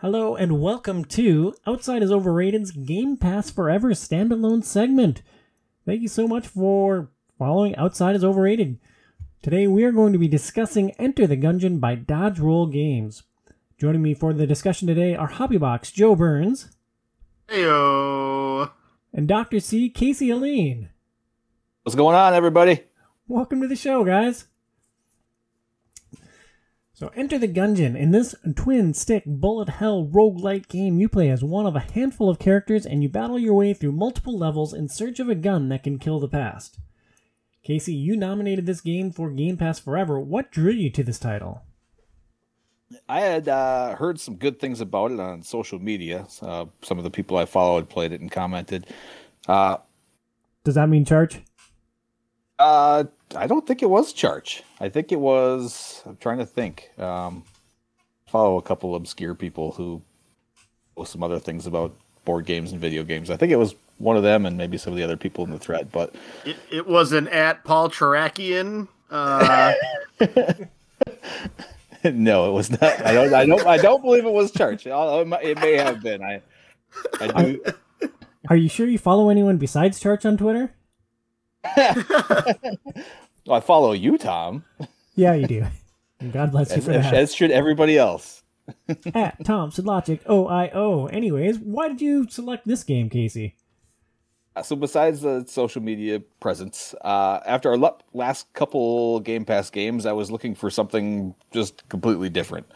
Hello and welcome to Outside is Overrated's Game Pass Forever standalone segment. Thank you so much for following Outside is Overrated. Today we are going to be discussing Enter the Gungeon by Dodge Roll Games. Joining me for the discussion today are Hobbybox Joe Burns Heyo. and Dr. C Casey Aline. What's going on, everybody? Welcome to the show, guys. So, Enter the Gungeon. In this twin stick bullet hell roguelite game, you play as one of a handful of characters and you battle your way through multiple levels in search of a gun that can kill the past. Casey, you nominated this game for Game Pass Forever. What drew you to this title? I had uh, heard some good things about it on social media. Uh, some of the people I followed played it and commented. Uh, Does that mean Charge? Uh, I don't think it was Charge. I think it was. I'm trying to think. Um, follow a couple obscure people who post some other things about board games and video games. I think it was one of them and maybe some of the other people in the thread. But It, it was an at Paul Charakian. Uh, no, it was not. I don't. I don't. I don't believe it was Charge. It may- it may have been. I. I do. Are you sure you follow anyone besides Charge on Twitter? Well, I follow you, Tom. Yeah, you do. And God bless you As, for that. as should everybody else. At Thompson Logic OIO. Anyways, why did you select this game, Casey? Uh, So, besides the social media presence, uh, after our last couple Game Pass games, I was looking for something just completely different.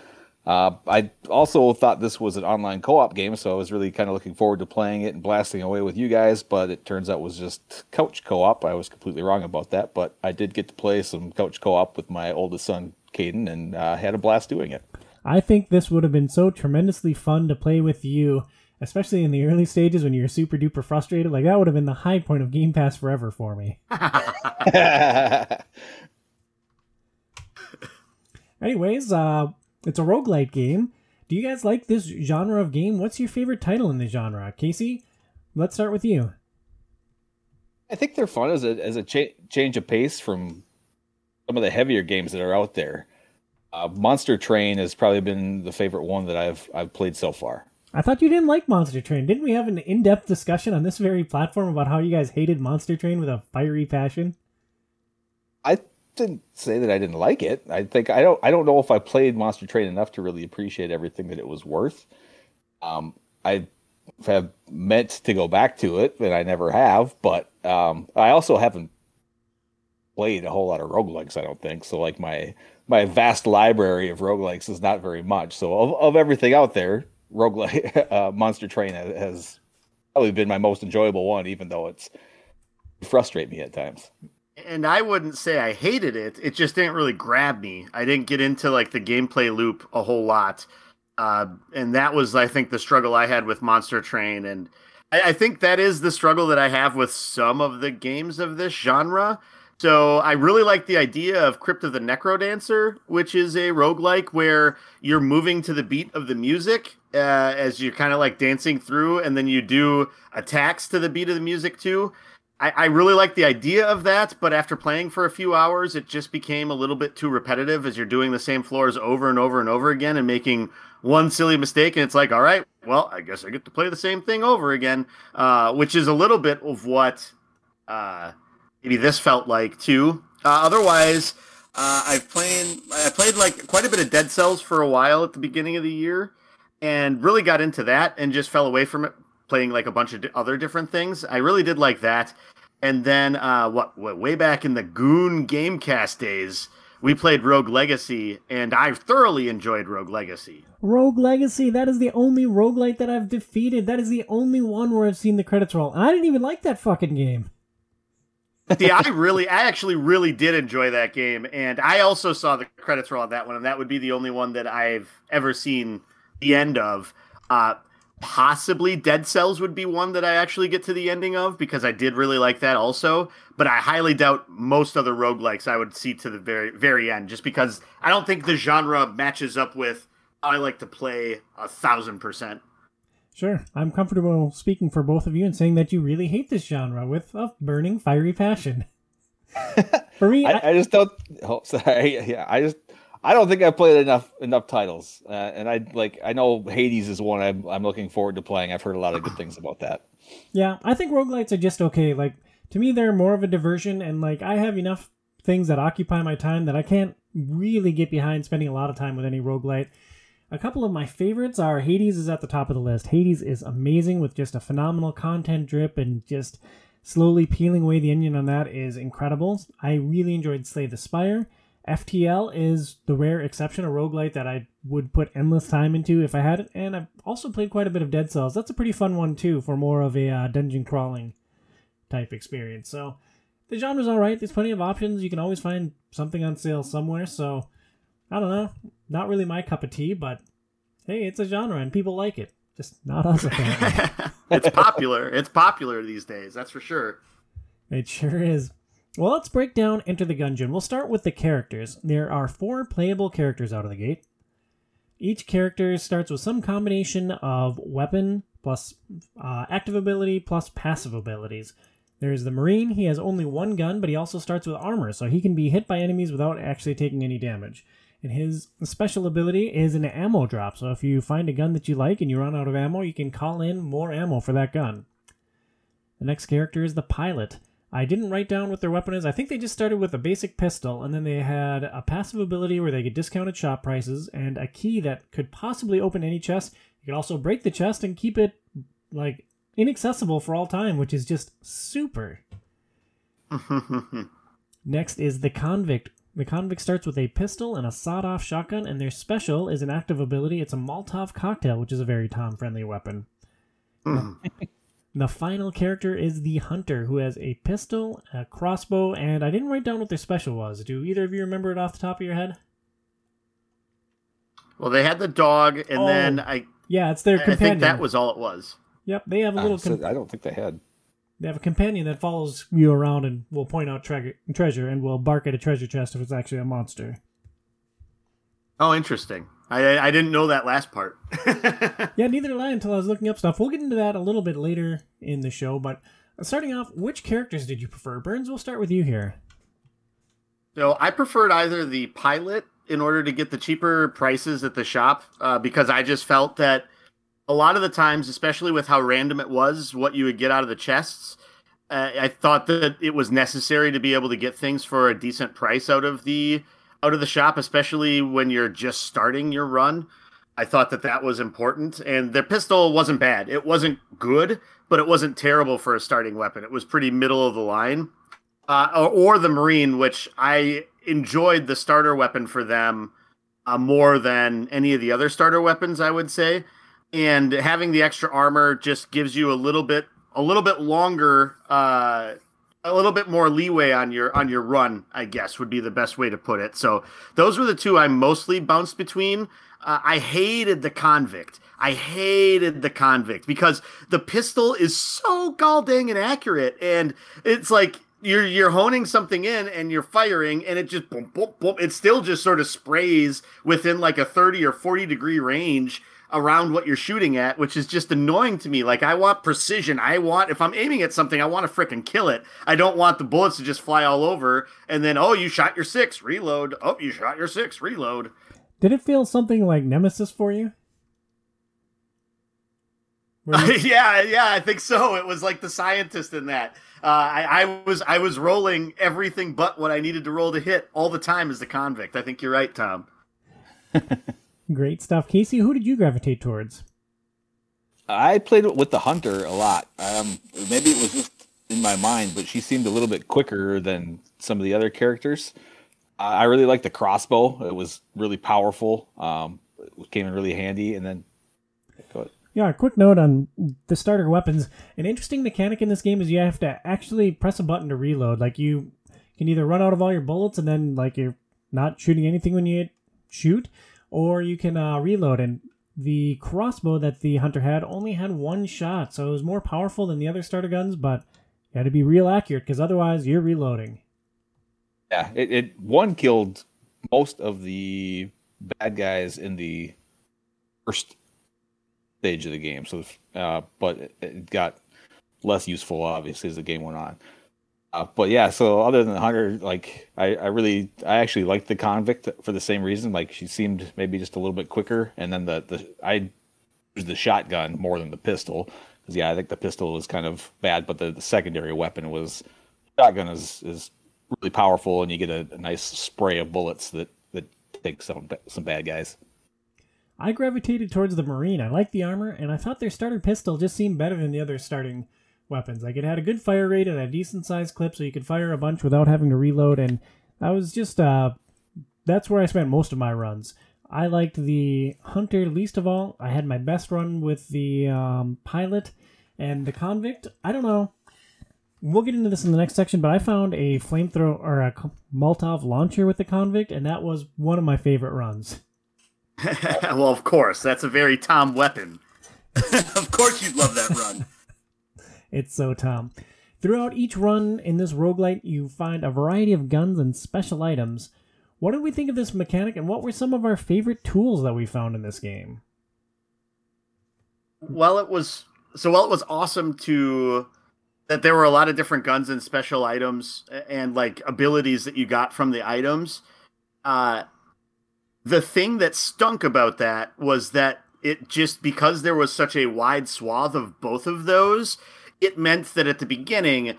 Uh, I also thought this was an online co-op game, so I was really kind of looking forward to playing it and blasting away with you guys. But it turns out it was just couch co-op. I was completely wrong about that, but I did get to play some couch co-op with my oldest son, Caden, and uh, had a blast doing it. I think this would have been so tremendously fun to play with you, especially in the early stages when you're super duper frustrated. Like that would have been the high point of Game Pass forever for me. Anyways, uh it's a roguelite game. Do you guys like this genre of game? What's your favorite title in the genre? Casey, let's start with you. I think they're fun as a as a cha- change of pace from some of the heavier games that are out there. Uh, Monster Train has probably been the favorite one that I've I've played so far. I thought you didn't like Monster Train. Didn't we have an in-depth discussion on this very platform about how you guys hated Monster Train with a fiery passion? Didn't say that I didn't like it. I think I don't I don't know if I played Monster Train enough to really appreciate everything that it was worth. Um, I have meant to go back to it, and I never have. But um, I also haven't played a whole lot of roguelikes, I don't think. So like my my vast library of roguelikes is not very much. So of, of everything out there, roguelike uh, Monster Train has, has probably been my most enjoyable one, even though it's frustrate me at times. And I wouldn't say I hated it. It just didn't really grab me. I didn't get into like the gameplay loop a whole lot. Uh, and that was, I think, the struggle I had with Monster Train. And I, I think that is the struggle that I have with some of the games of this genre. So I really like the idea of Crypt of the Necrodancer, which is a roguelike where you're moving to the beat of the music uh, as you're kind of like dancing through, and then you do attacks to the beat of the music too. I, I really like the idea of that, but after playing for a few hours, it just became a little bit too repetitive as you're doing the same floors over and over and over again and making one silly mistake. And it's like, all right, well, I guess I get to play the same thing over again, uh, which is a little bit of what uh, maybe this felt like too. Uh, otherwise, uh, I've played I played like quite a bit of Dead Cells for a while at the beginning of the year, and really got into that and just fell away from it, playing like a bunch of other different things. I really did like that. And then uh, what, what way back in the Goon Gamecast days, we played Rogue Legacy, and I thoroughly enjoyed Rogue Legacy. Rogue Legacy, that is the only roguelite that I've defeated. That is the only one where I've seen the credits roll. I didn't even like that fucking game. See, I really, I actually really did enjoy that game, and I also saw the credits roll on that one, and that would be the only one that I've ever seen the end of. Uh, possibly Dead Cells would be one that I actually get to the ending of because I did really like that also. But I highly doubt most other roguelikes I would see to the very very end, just because I don't think the genre matches up with I like to play a thousand percent. Sure, I'm comfortable speaking for both of you and saying that you really hate this genre with a burning, fiery passion. for me, I, I, I just don't. Oh, sorry. Yeah, I just I don't think I've played enough enough titles, uh, and I like I know Hades is one I'm I'm looking forward to playing. I've heard a lot of good things about that. Yeah, I think roguelites are just okay. Like to me, they're more of a diversion, and like I have enough things that occupy my time that I can't really get behind spending a lot of time with any roguelite. A couple of my favorites are Hades is at the top of the list. Hades is amazing with just a phenomenal content drip and just slowly peeling away the onion on that is incredible. I really enjoyed Slay the Spire. FTL is the rare exception, a roguelite that I would put endless time into if I had it, and I've also played quite a bit of Dead Cells. That's a pretty fun one too for more of a uh, dungeon crawling type experience. So the genre's all right. There's plenty of options. You can always find something on sale somewhere. So I don't know. Not really my cup of tea, but hey, it's a genre and people like it. Just not us, it's popular. It's popular these days. That's for sure. It sure is. Well, let's break down Enter the Gungeon. We'll start with the characters. There are four playable characters out of the gate. Each character starts with some combination of weapon plus uh, active ability plus passive abilities. There's the Marine. He has only one gun, but he also starts with armor, so he can be hit by enemies without actually taking any damage. And his special ability is an ammo drop. So if you find a gun that you like and you run out of ammo, you can call in more ammo for that gun. The next character is the pilot. I didn't write down what their weapon is. I think they just started with a basic pistol, and then they had a passive ability where they get discounted shop prices and a key that could possibly open any chest. You could also break the chest and keep it like inaccessible for all time, which is just super. Next is the convict. The convict starts with a pistol and a sawed off shotgun, and their special is an active ability. It's a Molotov cocktail, which is a very Tom friendly weapon. Hmm. the final character is the hunter, who has a pistol, a crossbow, and I didn't write down what their special was. Do either of you remember it off the top of your head? Well, they had the dog, and Oh, then I, Yeah, it's their I companion. think that was all it was. Yep, they have a little. Uh, so com- I don't think they had. They have a companion that follows you around and will point out tre- treasure and will bark at a treasure chest if it's actually a monster. Oh, interesting. I I didn't know that last part. Yeah, neither did I until I was looking up stuff. We'll get into that a little bit later in the show, but starting off, which characters did you prefer? Burns, we'll start with you here. So I preferred either the pilot in order to get the cheaper prices at the shop uh, because I just felt that a lot of the times, especially with how random it was, what you would get out of the chests, uh, I thought that it was necessary to be able to get things for a decent price out of the out of the shop, especially when you're just starting your run. I thought that that was important, and their pistol wasn't bad. It wasn't good, but it wasn't terrible for a starting weapon. It was pretty middle of the line uh, or, or the Marine, which I enjoyed the starter weapon for them uh, more than any of the other starter weapons, I would say. And having the extra armor just gives you a little bit, a little bit longer, uh, a little bit more leeway on your on your run. I guess would be the best way to put it. So those were the two I mostly bounced between. Uh, I hated the convict. I hated the convict because the pistol is so gall dang inaccurate, and it's like you're you're honing something in and you're firing, and it just boom boom boom. It still just sort of sprays within like a thirty or forty degree range around what you're shooting at, which is just annoying to me. Like I want precision. I want if I'm aiming at something, I want to fricking kill it. I don't want the bullets to just fly all over and then oh you shot your six, reload. Oh you shot your six, reload. Did it feel something like Nemesis for you? Where yeah, yeah, I think so. It was like the scientist in that. Uh, I, I was I was rolling everything but what I needed to roll to hit all the time as the convict. I think you're right, Tom. Great stuff. Casey, who did you gravitate towards? I played with the hunter a lot. Um, maybe it was just in my mind, but she seemed a little bit quicker than some of the other characters. I really liked the crossbow. It was really powerful. Um, it came in really handy. And then, go ahead. Yeah, a quick note on the starter weapons. An interesting mechanic in this game is you have to actually press a button to reload. Like you can either run out of all your bullets and then like you're not shooting anything when you shoot, or you can uh, reload. And the crossbow that the hunter had only had one shot, so it was more powerful than the other starter guns, but you had to be real accurate because otherwise you're reloading. Yeah, it, it one killed most of the bad guys in the first stage of the game. So, uh, but it, it got less useful obviously as the game went on. Uh, but yeah, so other than the Hunter, like I, I really, I actually liked the convict for the same reason. Like she seemed maybe just a little bit quicker, and then the the I used the shotgun more than the pistol because yeah, I think the pistol was kind of bad, but the, the secondary weapon was shotgun is is really powerful, and you get a, a nice spray of bullets that that take some some bad guys. I gravitated towards the Marine. I like the armor, and I thought their starter pistol just seemed better than the other starting weapons. Like it had a good fire rate and a decent sized clip, so you could fire a bunch without having to reload. And I was just uh, that's where I spent most of my runs. I liked the hunter least of all. I had my best run with the um, pilot and the convict. I don't know. We'll get into this in the next section, but I found a flamethrower or a Molotov launcher with the convict, and that was one of my favorite runs. well, of course, that's a very Tom weapon. of course, you'd love that run. It's so Tom. Throughout each run in this roguelite, you find a variety of guns and special items. What did we think of this mechanic, and what were some of our favorite tools that we found in this game? Well, it was so while it was awesome to that there were a lot of different guns and special items and like abilities that you got from the items. Uh, the thing that stunk about that was that it just because there was such a wide swath of both of those, it meant that at the beginning,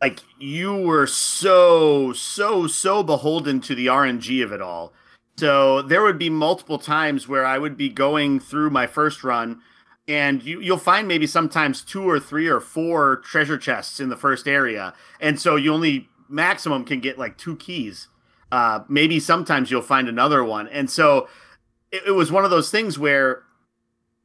like you were so so so beholden to the RNG of it all. So there would be multiple times where I would be going through my first run and you, you'll find maybe sometimes two or three or four treasure chests in the first area. And so you only maximum can get like two keys. Uh, maybe sometimes you'll find another one. And so it, it was one of those things where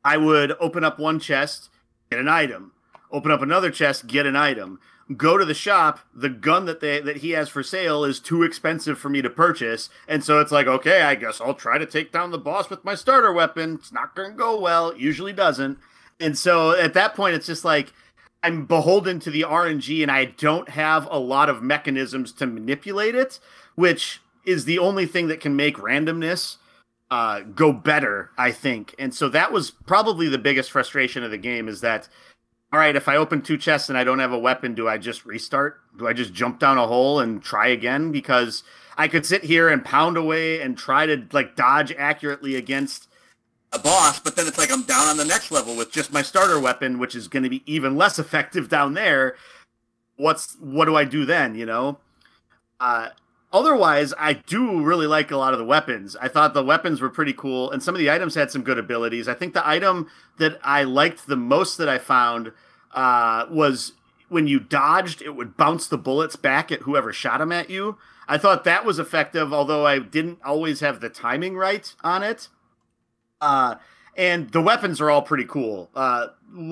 I would open up one chest, get an item open up another chest, get an item, go to the shop. The gun that they that he has for sale is too expensive for me to purchase, and so it's like, okay, I guess I'll try to take down the boss with my starter weapon. It's not going to go well. Usually doesn't. And so at that point, it's just like I'm beholden to the RNG, and I don't have a lot of mechanisms to manipulate it, which is the only thing that can make randomness uh, go better, I think. And so that was probably the biggest frustration of the game is that all right, if I open two chests and I don't have a weapon, do I just restart? Do I just jump down a hole and try again? Because I could sit here and pound away and try to like dodge accurately against a boss, but then it's like I'm down on the next level with just my starter weapon, which is going to be even less effective down there. What's what do I do then? You know. Uh, otherwise, I do really like a lot of the weapons. I thought the weapons were pretty cool, and some of the items had some good abilities. I think the item that I liked the most that I found uh, was when you dodged, it would bounce the bullets back at whoever shot them at you. I thought that was effective, although I didn't always have the timing right on it. Uh, and the weapons are all pretty cool. Uh,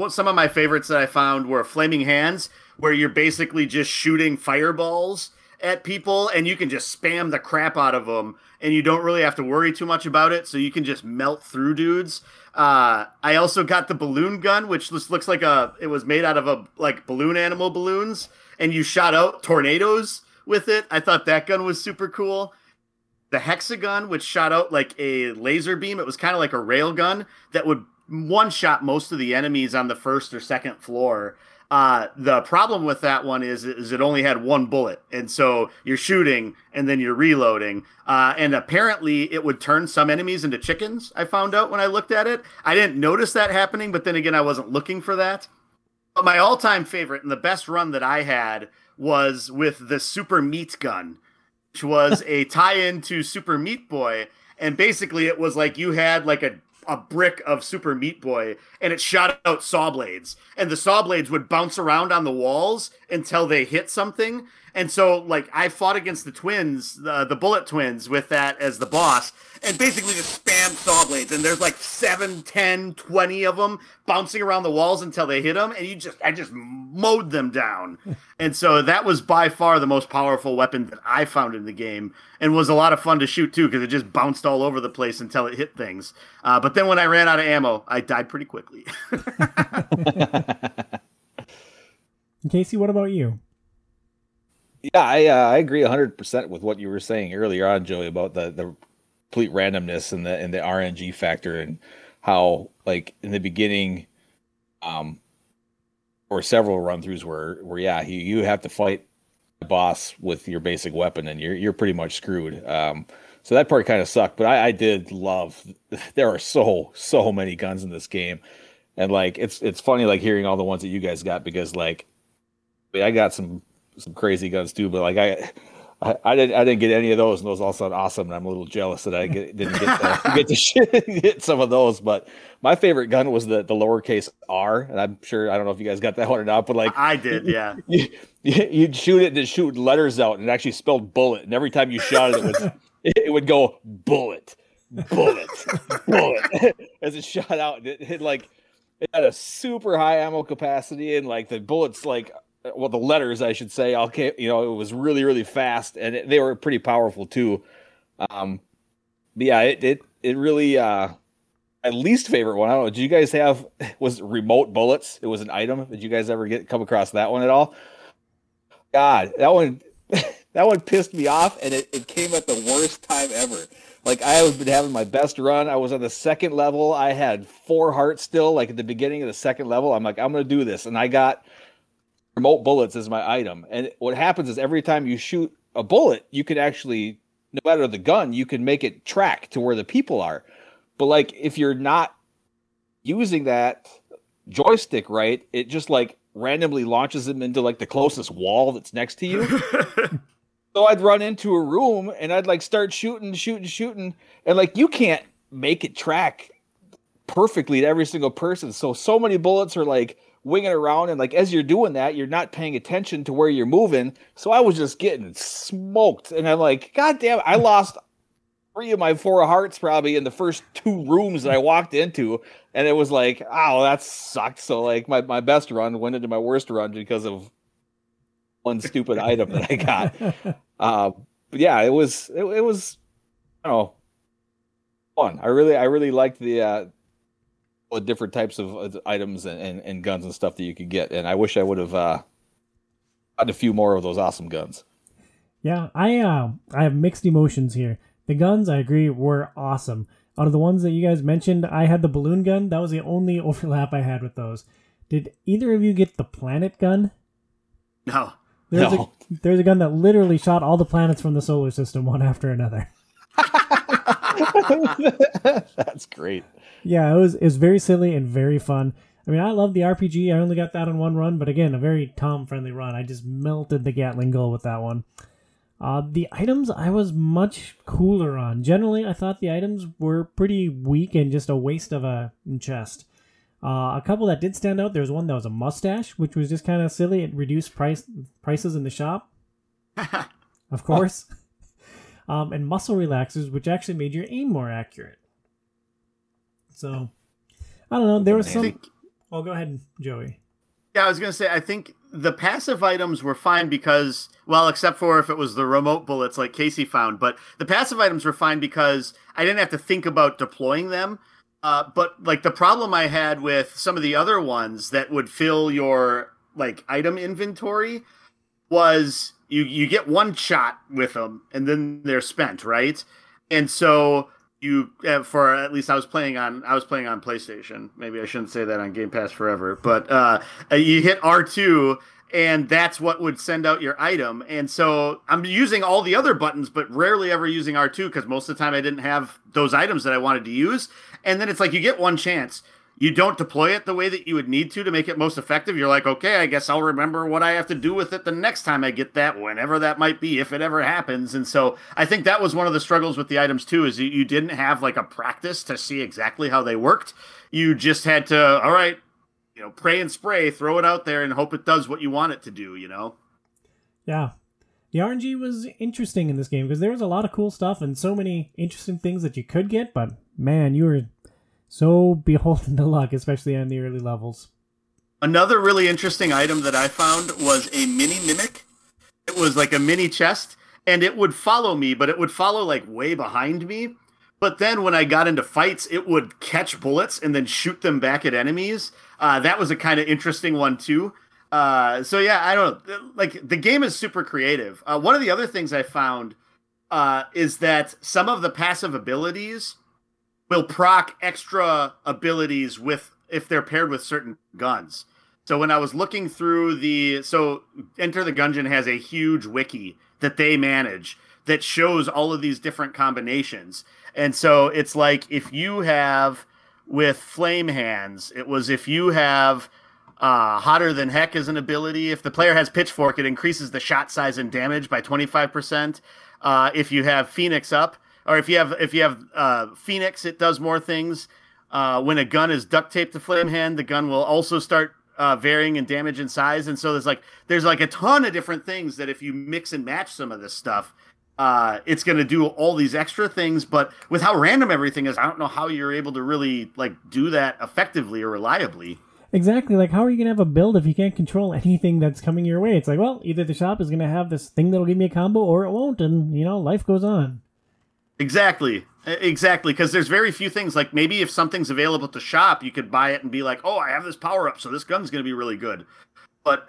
some of my favorites that I found were flaming hands, where you're basically just shooting fireballs at people and you can just spam the crap out of them and you don't really have to worry too much about it so you can just melt through dudes. Uh, i also got the balloon gun which just looks like a it was made out of a like balloon animal balloons and you shot out tornadoes with it. I thought that gun was super cool. The hexagon which shot out like a laser beam it was kind of like a rail gun that would one shot most of the enemies on the first or second floor uh, the problem with that one is, is it only had one bullet, and so you're shooting and then you're reloading. Uh, and apparently, it would turn some enemies into chickens. I found out when I looked at it. I didn't notice that happening, but then again, I wasn't looking for that. But my all-time favorite and the best run that I had was with the Super Meat Gun, which was a tie-in to Super Meat Boy. And basically, it was like you had like a a brick of Super Meat Boy and it shot out saw blades. And the saw blades would bounce around on the walls until they hit something. And so, like, I fought against the twins, the, the bullet twins, with that as the boss, and basically just spam saw blades. And there's like 7, 10, 20 of them bouncing around the walls until they hit them. And you just, I just mowed them down. and so that was by far the most powerful weapon that I found in the game and was a lot of fun to shoot too because it just bounced all over the place until it hit things. Uh, but then when I ran out of ammo, I died pretty quickly. Casey, what about you? Yeah, I uh, I agree hundred percent with what you were saying earlier on, Joey, about the the complete randomness and the and the RNG factor and how like in the beginning, um, or several run throughs where where yeah you you have to fight the boss with your basic weapon, and you're you're pretty much screwed. Um, so that part kind of sucked, but I, I did love. There are so so many guns in this game, and like it's it's funny like hearing all the ones that you guys got because like I got some some crazy guns too, but like I I, I, didn't I didn't get any of those, and those all sound awesome. And I'm a little jealous that I get, didn't get to, get to get some of those. But my favorite gun was the the lowercase R, and I'm sure I don't know if you guys got that one or not. But like I did, yeah. You, you'd shoot it and it shoot letters out, and it actually spelled bullet. And every time you shot it, it would it would go bullet, bullet, bullet as it shot out. It had like it had a super high ammo capacity, and like the bullets like well the letters I should say okay you know it was really really fast and it, they were pretty powerful too um but yeah it it, it really uh my least favorite one I don't know did you guys have was remote bullets it was an item did you guys ever get come across that one at all god that one that one pissed me off and it, it came at the worst time ever like I have been having my best run. I was on the second level. I had four hearts still, like at the beginning of the second level. I'm like, I'm gonna do this. And I got remote bullets is my item. And what happens is every time you shoot a bullet, you can actually, no matter the gun, you can make it track to where the people are. But like if you're not using that joystick right, it just like randomly launches them into like the closest wall that's next to you. so I'd run into a room and I'd like start shooting, shooting, shooting, and like you can't make it track perfectly to every single person. So so many bullets are like winging around and like as you're doing that you're not paying attention to where you're moving. So i was just getting smoked and i'm like god damn i lost three of my four hearts probably in the first two rooms that i walked into and it was like oh that sucked. So like my, my best run went into my worst run because of one stupid item that i got. Uh, but yeah it was it, it was i don't know fun. I really i really liked the uh with different types of items and, and, and, guns and stuff that you could get. And I wish I would have uh, gotten a few more of those awesome guns. Yeah, I uh, I have mixed emotions here. The guns, I agree, were awesome. Out of the ones that you guys mentioned, I had the balloon gun. That was the only overlap I had with those. Did either of you get the planet gun? No. There's, no. A, there's a gun that literally shot all the planets from the solar system one after another. That's great. Yeah, it was it was very silly and very fun. I mean, I love the RPG. I only got that on one run, but again, a very Tom friendly run. I just melted the Gatling Gull with that one. Uh, the items I was much cooler on. Generally, I thought the items were pretty weak and just a waste of a chest. Uh, a couple that did stand out. There was one that was a mustache, which was just kind of silly. It reduced price prices in the shop, of course. um, and muscle relaxers, which actually made your aim more accurate. So I don't know. There was some. Think... Oh, go ahead, Joey. Yeah, I was gonna say I think the passive items were fine because well, except for if it was the remote bullets like Casey found, but the passive items were fine because I didn't have to think about deploying them. Uh, but like the problem I had with some of the other ones that would fill your like item inventory was you you get one shot with them and then they're spent, right? And so you uh, for at least I was playing on I was playing on PlayStation. Maybe I shouldn't say that on Game Pass forever, but uh, uh you hit R two and that's what would send out your item. And so I'm using all the other buttons, but rarely ever using R2 because most of the time I didn't have those items that I wanted to use. And then it's like you get one chance you don't deploy it the way that you would need to to make it most effective, you're like, okay, I guess I'll remember what I have to do with it the next time I get that, whenever that might be, if it ever happens. And so I think that was one of the struggles with the items too, is you didn't have like a practice to see exactly how they worked. You just had to, all right, you know, pray and spray, throw it out there and hope it does what you want it to do, you know? Yeah. The RNG was interesting in this game because there was a lot of cool stuff and so many interesting things that you could get, but man, you were so beholden to luck, especially on the early levels. Another really interesting item that I found was a mini mimic. It was like a mini chest, and it would follow me, but it would follow like way behind me. But then when I got into fights, it would catch bullets and then shoot them back at enemies. Uh, that was a kind of interesting one too. Uh, so yeah, I don't know. Like the game is super creative. Uh, one of the other things I found uh, is that some of the passive abilities will proc extra abilities with if they're paired with certain guns. So when I was looking through the so Enter the Gungeon has a huge wiki that they manage that shows all of these different combinations. And so it's like if you have with flame hands, it was if you have uh, hotter than heck as an ability. If the player has pitchfork, it increases the shot size and damage by 25%. Uh, if you have Phoenix up, or if you have if you have uh, Phoenix, it does more things. Uh, when a gun is duct taped to flame hand, the gun will also start uh, varying in damage and size. And so there's like there's like a ton of different things that if you mix and match some of this stuff, uh, it's going to do all these extra things. But with how random everything is, I don't know how you're able to really like do that effectively or reliably. Exactly. Like, how are you going to have a build if you can't control anything that's coming your way? It's like, well, either the shop is going to have this thing that'll give me a combo or it won't. And, you know, life goes on. Exactly. Exactly. Because there's very few things. Like, maybe if something's available to shop, you could buy it and be like, oh, I have this power up, so this gun's going to be really good. But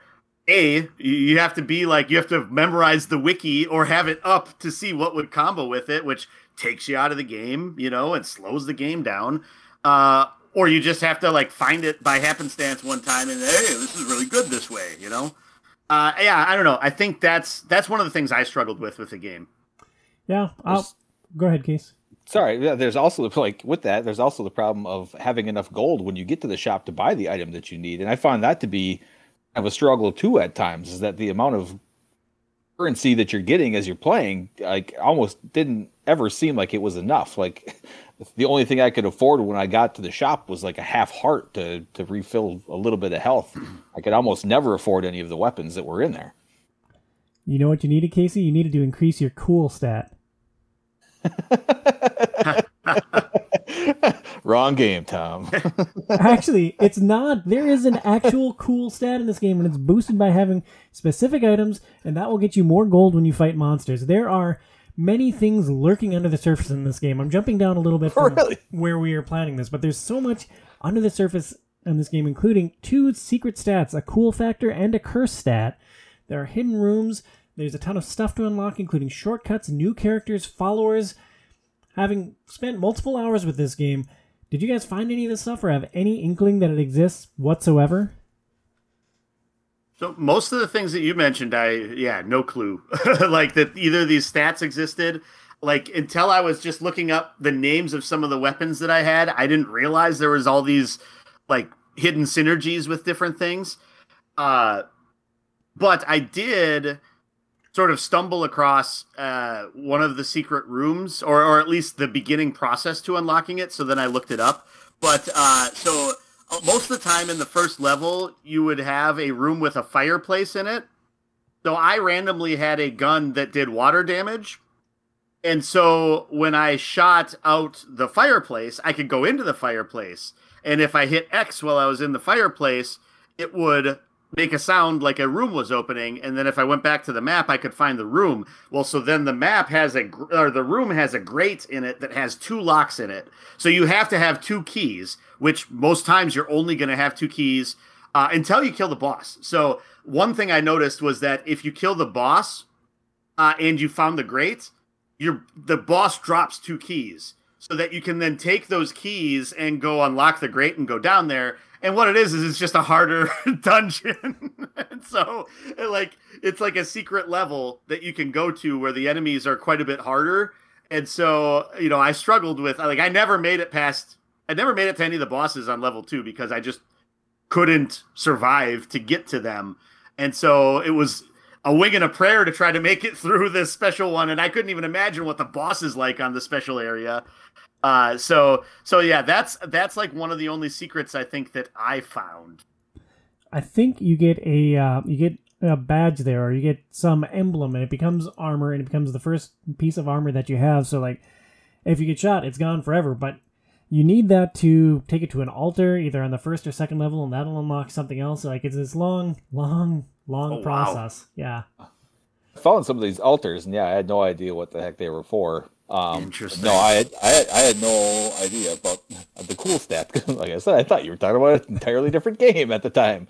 a you have to be like you have to memorize the wiki or have it up to see what would combo with it which takes you out of the game you know and slows the game down uh or you just have to like find it by happenstance one time and hey this is really good this way you know uh yeah i don't know i think that's that's one of the things i struggled with with the game yeah I'll, go ahead case sorry there's also like with that there's also the problem of having enough gold when you get to the shop to buy the item that you need and i find that to be kind of a struggle too at times is that the amount of currency that you're getting as you're playing like almost didn't ever seem like it was enough. Like the only thing i could afford when i got to the shop was like a half heart to to refill a little bit of health. I could almost never afford any of the weapons that were in there. You know what you needed casey? You needed to increase your cool stat Wrong game, Tom. Actually, it's not. There is an actual cool stat in this game, and it's boosted by having specific items, and that will get you more gold when you fight monsters. There are many things lurking under the surface in this game. I'm jumping down a little bit from really? where we are planning this, but there's so much under the surface in this game, including two secret stats, a cool factor and a curse stat. There are hidden rooms. There's a ton of stuff to unlock, including shortcuts, new characters, followers. Having spent multiple hours with this game, did you guys find any of this stuff or have any inkling that it exists whatsoever? So most of the things that you mentioned, I yeah, no clue. like that either these stats existed. Like until I was just looking up the names of some of the weapons that I had, I didn't realize there was all these like hidden synergies with different things. Uh but I did sort of stumble across uh, one of the secret rooms, or or at least the beginning process to unlocking it. So then I looked it up. But uh, so uh, most of the time in the first level, you would have a room with a fireplace in it. So I randomly had a gun that did water damage. And so when I shot out the fireplace, I could go into the fireplace. And if I hit X while I was in the fireplace, it would make a sound like a room was opening and then if i went back to the map i could find the room. Well so then the map has a or the room has a grate in it that has two locks in it. So you have to have two keys which most times you're only going to have two keys uh, until you kill the boss. So one thing i noticed was that if you kill the boss uh, and you found the grate your the boss drops two keys so that you can then take those keys and go unlock the grate and go down there and what it is is it's just a harder dungeon. And so like it's like a secret level that you can go to where the enemies are quite a bit harder. And so you know i struggled with like i never made it past i never made it to any of the bosses on level two because i just couldn't survive to get to them. And so it was a wing and a prayer to try to make it through this special one and i couldn't even imagine what the boss is like on the special area uh, so so yeah, that's that's like one of the only secrets I think that I found. I think you get a uh, you get a badge there, or you get some emblem, and it becomes armor, and it becomes the first piece of armor that you have. So like, if you get shot, it's gone forever. But you need that to take it to an altar, either on the first or second level, and that'll unlock something else. Like it's this long, long, long oh, process. Wow. Yeah. I found some of these altars, and yeah, I had no idea what the heck they were for. Um, Interesting. No, I had, I had I had no idea about the cool stat. like I said, I thought you were talking about an entirely different game at the time.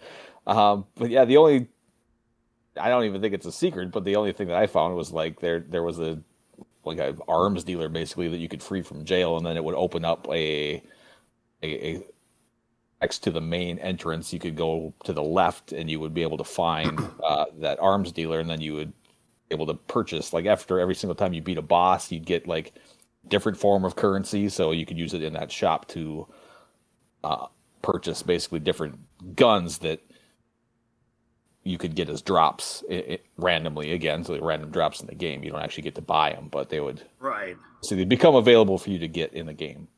Um, but yeah, the only I don't even think it's a secret, but the only thing that I found was like there there was a like an arms dealer basically that you could free from jail, and then it would open up a a, a next to the main entrance, you could go to the left and you would be able to find uh, that arms dealer, and then you would able to purchase. Like after every single time you beat a boss, you'd get like different form of currency, so you could use it in that shop to uh, purchase basically different guns that you could get as drops it, it, randomly again. So the random drops in the game, you don't actually get to buy them, but they would right. So they become available for you to get in the game.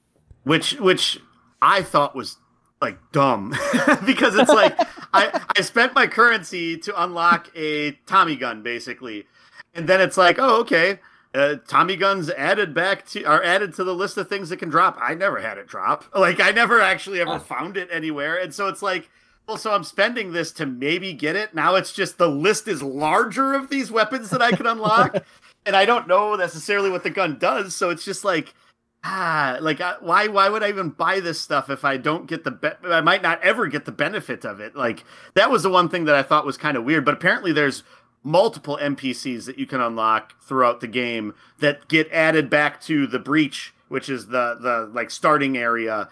Which which I thought was like dumb because it's like I I spent my currency to unlock a Tommy gun basically, and then it's like oh okay. Uh, Tommy guns added back to are added to the list of things that can drop. I never had it drop. Like I never actually ever found it anywhere, and so it's like well, so I'm spending this to maybe get it. Now it's just the list is larger of these weapons that I can unlock, and I don't know necessarily what the gun does. So it's just like, ah, like I, why? Why would I even buy this stuff if I don't get the? Be- I might not ever get the benefit of it. Like that was the one thing that I thought was kind of weird. But apparently, there's multiple NPCs that you can unlock throughout the game that get added back to the breach, which is the the like starting area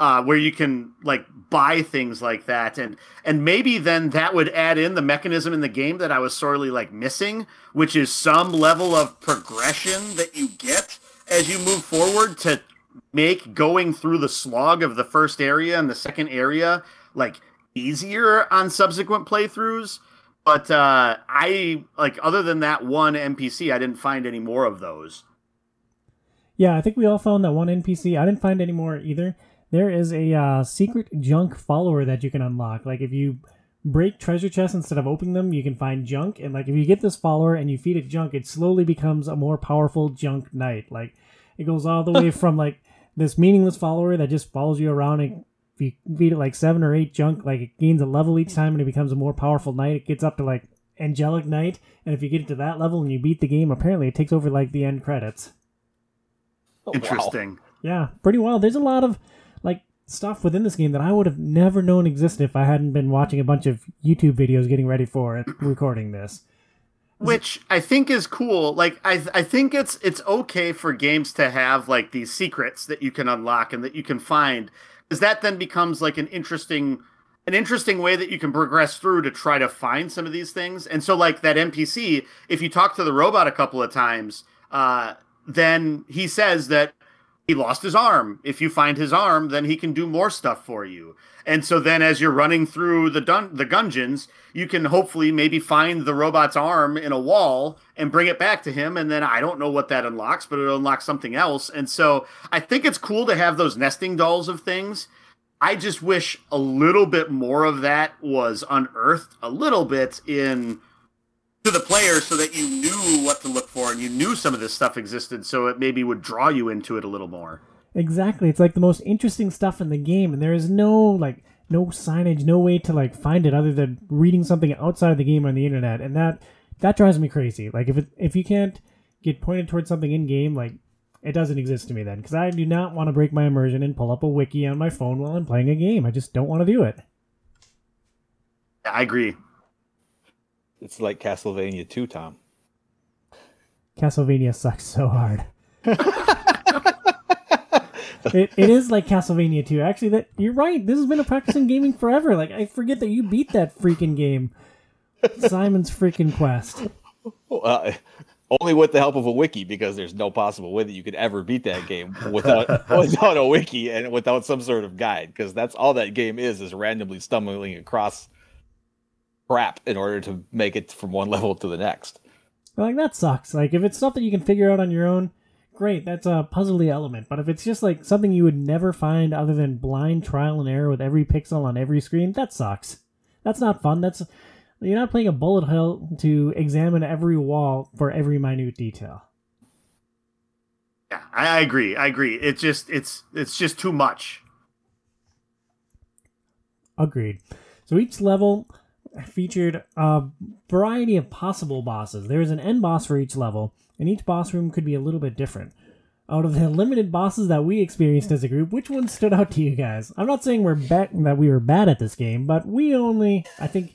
uh, where you can like buy things like that and and maybe then that would add in the mechanism in the game that I was sorely like missing, which is some level of progression that you get as you move forward to make going through the slog of the first area and the second area like easier on subsequent playthroughs. But uh, I like other than that one NPC, I didn't find any more of those. Yeah, I think we all found that one NPC. I didn't find any more either there is a uh, secret junk follower that you can unlock. Like if you break treasure chests instead of opening them, you can find junk. And like if you get this follower and you feed it junk, it slowly becomes a more powerful junk knight. Like it goes all the way from like this meaningless follower that just follows you around and if you feed it like seven or eight junk, like it gains a level each time and it becomes a more powerful knight. It gets up to like angelic knight, and if you get it to that level and you beat the game, apparently it takes over like the end credits. Oh, Interesting. Wow. Yeah, pretty well. There's a lot of like stuff within this game that I would have never known existed if I hadn't been watching a bunch of YouTube videos getting ready for it, recording this. Which I think is cool. Like I I think it's it's okay for games to have like these secrets that you can unlock and that you can find because that then becomes like an interesting an interesting way that you can progress through to try to find some of these things. And so like that NPC, if you talk to the robot a couple of times, uh, then he says that he lost his arm. If you find his arm, then he can do more stuff for you. And so then as you're running through the dun- the dungeons, you can hopefully maybe find the robot's arm in a wall and bring it back to him and then I don't know what that unlocks, but it unlocks something else. And so I think it's cool to have those nesting dolls of things. I just wish a little bit more of that was unearthed a little bit in to the player so that you knew what to look for and you knew some of this stuff existed so it maybe would draw you into it a little more. Exactly. It's like the most interesting stuff in the game and there is no like no signage no way to like find it other than reading something outside of the game on the internet and that that drives me crazy. Like if it if you can't get pointed towards something in game like it doesn't exist to me then because i do not want to break my immersion and pull up a wiki on my phone while i'm playing a game. I just don't want to do it. I agree it's like Castlevania 2, Tom. Castlevania sucks so hard. it, it is like Castlevania 2. Actually, that you're right. This has been a practice in gaming forever. Like I forget that you beat that freaking game. Simon's freaking quest. Uh, only with the help of a wiki, because there's no possible way that you could ever beat that game without without a wiki and without some sort of guide. Because that's all that game is is randomly stumbling across crap in order to make it from one level to the next. Like that sucks. Like if it's something you can figure out on your own, great. That's a puzzly element. But if it's just like something you would never find other than blind trial and error with every pixel on every screen, that sucks. That's not fun. That's you're not playing a bullet hell to examine every wall for every minute detail. Yeah, I agree. I agree. It's just it's it's just too much. Agreed. So each level featured a variety of possible bosses. There is an end boss for each level, and each boss room could be a little bit different. Out of the limited bosses that we experienced as a group, which one stood out to you guys? I'm not saying we're bad that we were bad at this game, but we only, I think,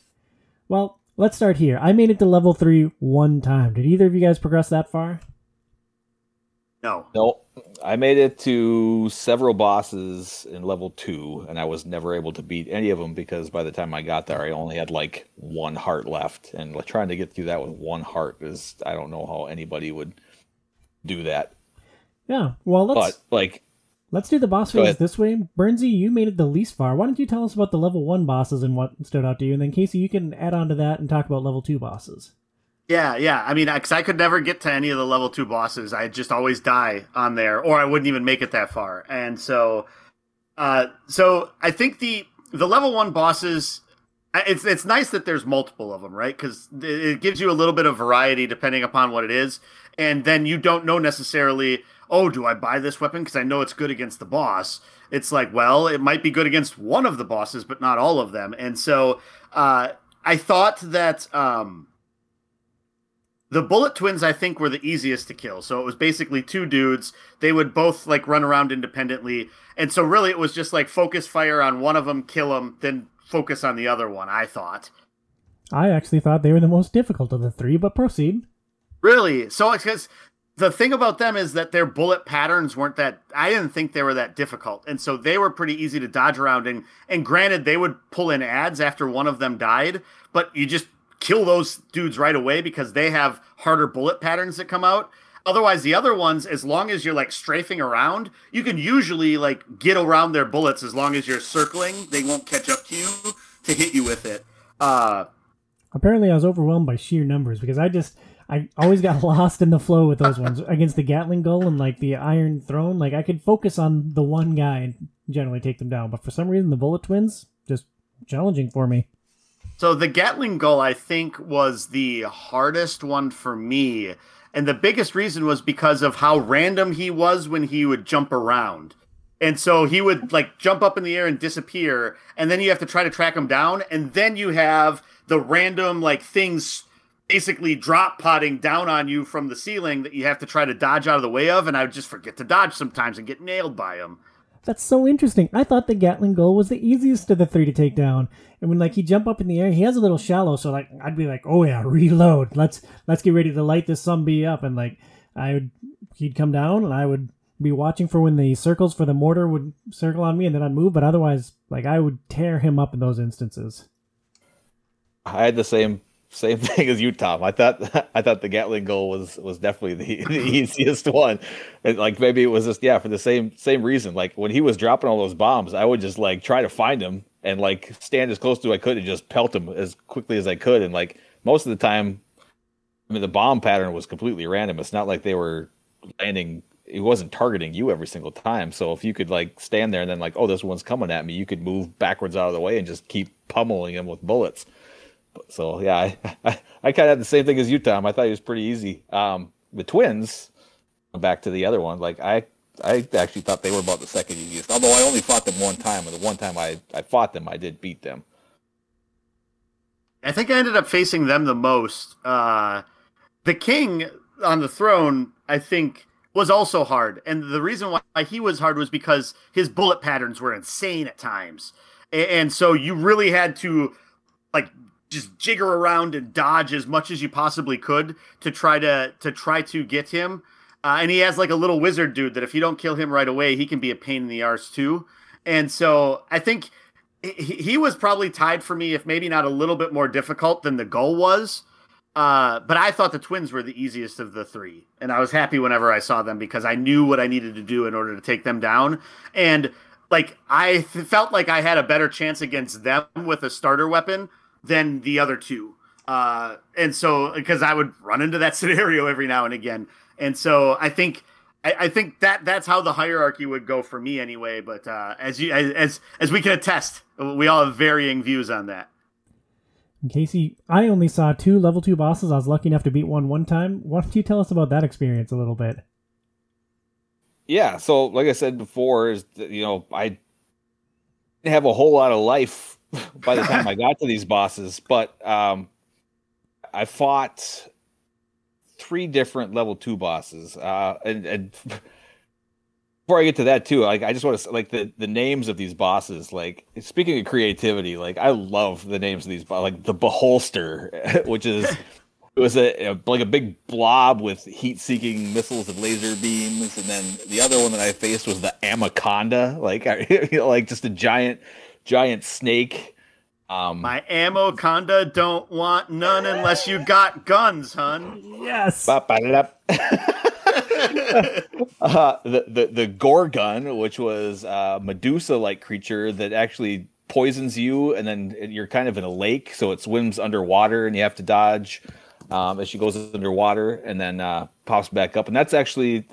well, let's start here. I made it to level three one time. Did either of you guys progress that far? No. No, I made it to several bosses in level two, and I was never able to beat any of them because by the time I got there, I only had like one heart left, and like, trying to get through that with one heart is I don't know how anybody would do that. Yeah. Well, let's But like, let's do the boss Go phase this way. Burnsy, you made it the least far. Why don't you tell us about the level one bosses and what stood out to you, and then Casey, you can add on to that and talk about level two bosses. Yeah, yeah. I mean, because I could never get to any of the level two bosses. I just always die on there, or I wouldn't even make it that far. And so, uh, so I think the the level one bosses. It's it's nice that there's multiple of them, right? Because it gives you a little bit of variety depending upon what it is, and then you don't know necessarily. Oh, do I buy this weapon because I know it's good against the boss? It's like, well, it might be good against one of the bosses, but not all of them. And so, uh, I thought that. Um, the bullet twins i think were the easiest to kill. So it was basically two dudes. They would both like run around independently. And so really it was just like focus fire on one of them kill them then focus on the other one i thought. I actually thought they were the most difficult of the three, but proceed. really? So because the thing about them is that their bullet patterns weren't that i didn't think they were that difficult. And so they were pretty easy to dodge around. And and granted they would pull in ads after one of them died but you just kill those dudes right away because they have harder bullet patterns that come out otherwise the other ones as long as you're like strafing around you can usually like get around their bullets as long as you're circling they won't catch up to you to hit you with it uh Apparently, I was overwhelmed by sheer numbers because I just I always got lost in the flow with those ones against the Gatling Gull and like the Iron Throne. Like I could focus on the one guy and generally take them down, but for some reason the Bullet Twins just challenging for me. So the Gatling Gull, I think, was the hardest one for me. And the biggest reason was because of how random he was when he would jump around. And so he would like jump up in the air and disappear, and then you have to try to track him down, and then you have the random like things basically drop potting down on you from the ceiling that you have to try to dodge out of the way of, and I would just forget to dodge sometimes and get nailed by him. That's so interesting. I thought the Gatling Gull was the easiest of the three to take down. And when like he jump up in the air, he has a little shallow, so like I'd be like, "Oh yeah, reload. Let's let's get ready to light this zombie up." And like I would, he'd come down, and I would be watching for when the circles for the mortar would circle on me, and then I'd move. But otherwise, like I would tear him up in those instances. I had the same same thing as you, Tom. I thought I thought the Gatling Gull was was definitely the, the easiest one. And like maybe it was just yeah for the same same reason. Like when he was dropping all those bombs, I would just like try to find him and like stand as close to I could and just pelt him as quickly as I could. And like most of the time, I mean the bomb pattern was completely random. It's not like they were landing. It wasn't targeting you every single time. So if you could like stand there and then like oh this one's coming at me, you could move backwards out of the way and just keep pummeling him with bullets. So yeah, I, I, I kind of had the same thing as you, Tom. I thought it was pretty easy. Um, the twins, back to the other one, like I, I actually thought they were about the second easiest. Although I only fought them one time, and the one time I, I fought them, I did beat them. I think I ended up facing them the most. Uh, the king on the throne, I think, was also hard. And the reason why he was hard was because his bullet patterns were insane at times. And so you really had to, like, just jigger around and dodge as much as you possibly could to try to to try to get him. Uh, and he has like a little wizard dude that if you don't kill him right away, he can be a pain in the arse too. And so I think he, he was probably tied for me, if maybe not a little bit more difficult than the Gull was. Uh, but I thought the twins were the easiest of the three, and I was happy whenever I saw them because I knew what I needed to do in order to take them down. And like I th- felt like I had a better chance against them with a starter weapon than the other two. Uh, and so because I would run into that scenario every now and again, and so I think I, I think that that's how the hierarchy would go for me anyway. But uh, as you as as we can attest, we all have varying views on that. And Casey, I only saw two level two bosses. I was lucky enough to beat one one time. Why don't you tell us about that experience a little bit? Yeah, so like I said before, is that, you know I didn't have a whole lot of life by the time I got to these bosses, but um, I fought three different level two bosses, uh, and, and before I get to that too, like I just want to like the the names of these bosses. Like speaking of creativity, like I love the names of these, like the Beholster, which is it was a, a, like a big blob with heat-seeking missiles and laser beams, and then the other one that I faced was the Ammoconda, like like just a giant, giant snake. Um, My Ammoconda don't want none unless you got guns, hun. Yes. uh, the, the the Gorgon, which was a Medusa-like creature that actually poisons you, and then you're kind of in a lake, so it swims underwater, and you have to dodge um, as she goes underwater and then uh, pops back up. And that's actually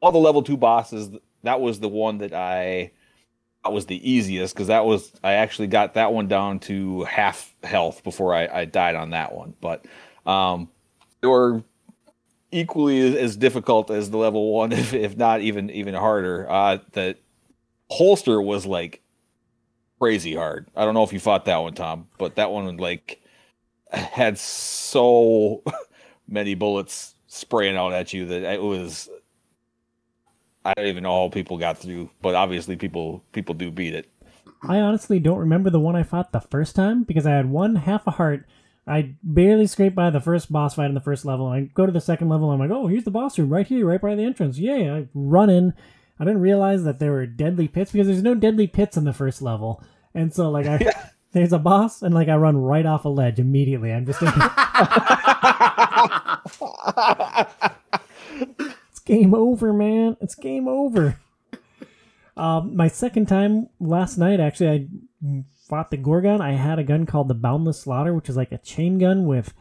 all the level two bosses. That was the one that I that was the easiest because that was I actually got that one down to half health before I, I died on that one. But um, they were equally as difficult as the level one, if, if not even even harder. Uh, the holster was like crazy hard. I don't know if you fought that one, Tom, but that one like had so many bullets spraying out at you that it was I don't even know how people got through, but obviously people people do beat it. I honestly don't remember the one I fought the first time because I had one half a heart. I barely scraped by the first boss fight in the first level. I go to the second level. I'm like, oh, here's the boss room right here, right by the entrance. Yay! I run in. I didn't realize that there were deadly pits because there's no deadly pits in the first level, and so like I there's a boss, and like I run right off a ledge immediately. I'm just thinking, game over, man. It's game over. Um, my second time last night, actually, I fought the Gorgon. I had a gun called the Boundless Slaughter, which is like a chain gun with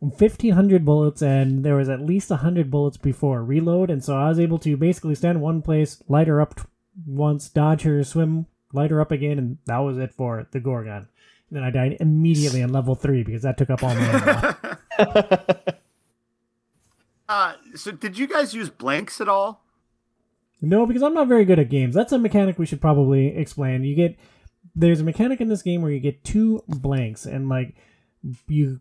1500 bullets, and there was at least 100 bullets before reload. And so I was able to basically stand one place, light her up once, dodge her, swim light her up again, and that was it for the Gorgon. And then I died immediately on level three because that took up all my ammo. uh, so did you guys use blanks at all? No, because I'm not very good at games. That's a mechanic we should probably explain. You get there's a mechanic in this game where you get two blanks and like you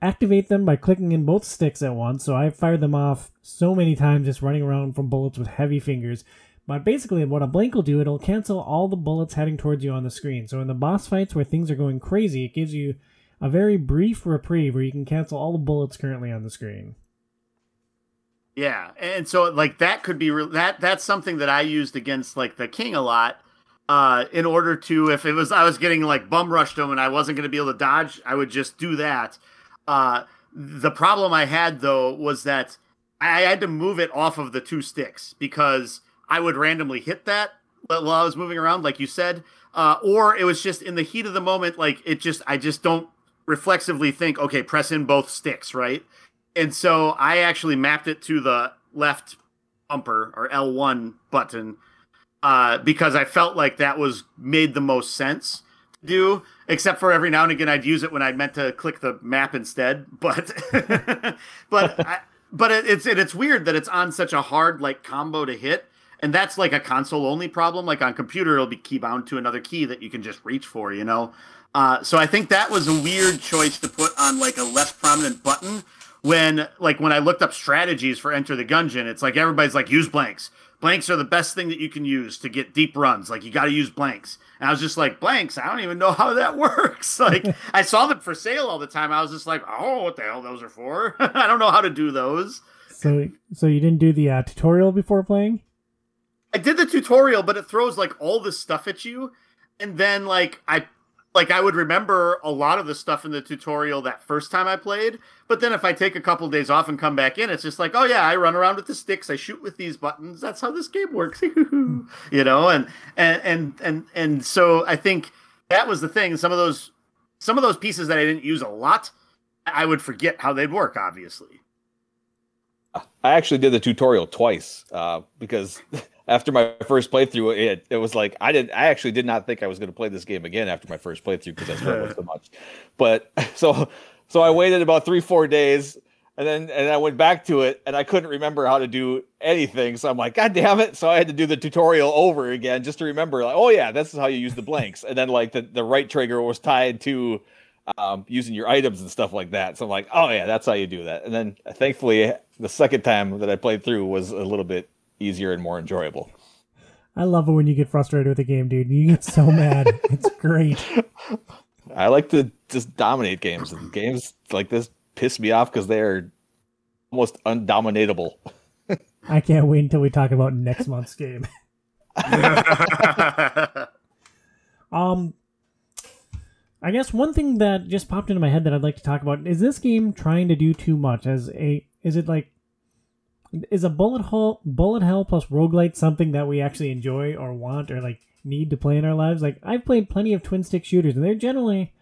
activate them by clicking in both sticks at once. So I fired them off so many times just running around from bullets with heavy fingers but basically, what a blank will do, it'll cancel all the bullets heading towards you on the screen. So in the boss fights where things are going crazy, it gives you a very brief reprieve where you can cancel all the bullets currently on the screen. Yeah, and so like that could be re- that that's something that I used against like the king a lot. Uh, in order to, if it was I was getting like bum rushed him and I wasn't going to be able to dodge, I would just do that. Uh, the problem I had though was that I had to move it off of the two sticks because I would randomly hit that while I was moving around, like you said, uh, or it was just in the heat of the moment. Like it just, I just don't reflexively think, okay, press in both sticks, right? And so I actually mapped it to the left bumper or L1 button uh, because I felt like that was made the most sense to do. Except for every now and again, I'd use it when I meant to click the map instead. But, but, I, but it, it's it's weird that it's on such a hard like combo to hit and that's like a console only problem. Like on computer, it'll be key bound to another key that you can just reach for, you know. Uh, so I think that was a weird choice to put on like a less prominent button. When like when I looked up strategies for Enter the Gungeon, it's like everybody's like use blanks. Blanks are the best thing that you can use to get deep runs. Like you got to use blanks. And I was just like blanks. I don't even know how that works. Like I saw them for sale all the time. I was just like, oh, what the hell those are for? I don't know how to do those. So so you didn't do the uh, tutorial before playing? I did the tutorial, but it throws like all this stuff at you, and then like I like I would remember a lot of the stuff in the tutorial that first time I played, but then if I take a couple of days off and come back in, it's just like, oh yeah, I run around with the sticks, I shoot with these buttons. That's how this game works, you know. And and and and and so I think that was the thing. Some of those some of those pieces that I didn't use a lot, I would forget how they'd work. Obviously, I actually did the tutorial twice uh, because after my first playthrough, it, it was like I did. I actually did not think I was going to play this game again after my first playthrough because I struggled so much. But so so I waited about three four days, and then and I went back to it, and I couldn't remember how to do anything. So I'm like, God damn it! So I had to do the tutorial over again just to remember. Like, oh yeah, this is how you use the blanks. And then like the the right trigger was tied to um, using your items and stuff like that. So I'm like, oh yeah, that's how you do that. And then thankfully, the second time that I played through was a little bit easier and more enjoyable. I love it when you get frustrated with a game, dude. You get so mad. It's great. I like to just dominate games, and games like this piss me off because they're almost undominatable. I can't wait until we talk about next month's game. um, I guess one thing that just popped into my head that I'd like to talk about is this game trying to do too much as a is it like is a bullet hole bullet hell plus roguelite something that we actually enjoy or want or like need to play in our lives? Like I've played plenty of twin stick shooters and they're generally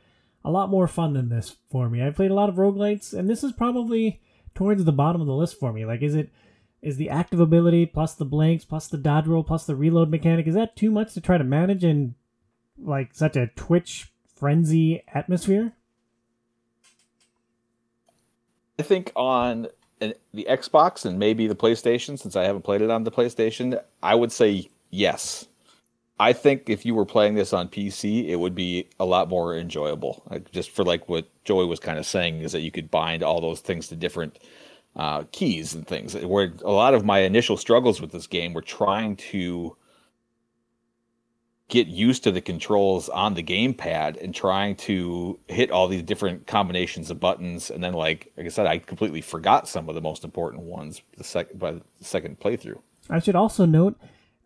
a lot more fun than this for me. I've played a lot of roguelites and this is probably towards the bottom of the list for me. Like is it is the active ability plus the blanks plus the dodge roll plus the reload mechanic is that too much to try to manage in like such a twitch frenzy atmosphere I think on the Xbox and maybe the PlayStation, since I haven't played it on the PlayStation, I would say yes. I think if you were playing this on PC, it would be a lot more enjoyable. Like just for like what Joey was kind of saying is that you could bind all those things to different uh, keys and things. Where a lot of my initial struggles with this game were trying to get used to the controls on the gamepad and trying to hit all these different combinations of buttons and then like like I said I completely forgot some of the most important ones the second by the second playthrough. I should also note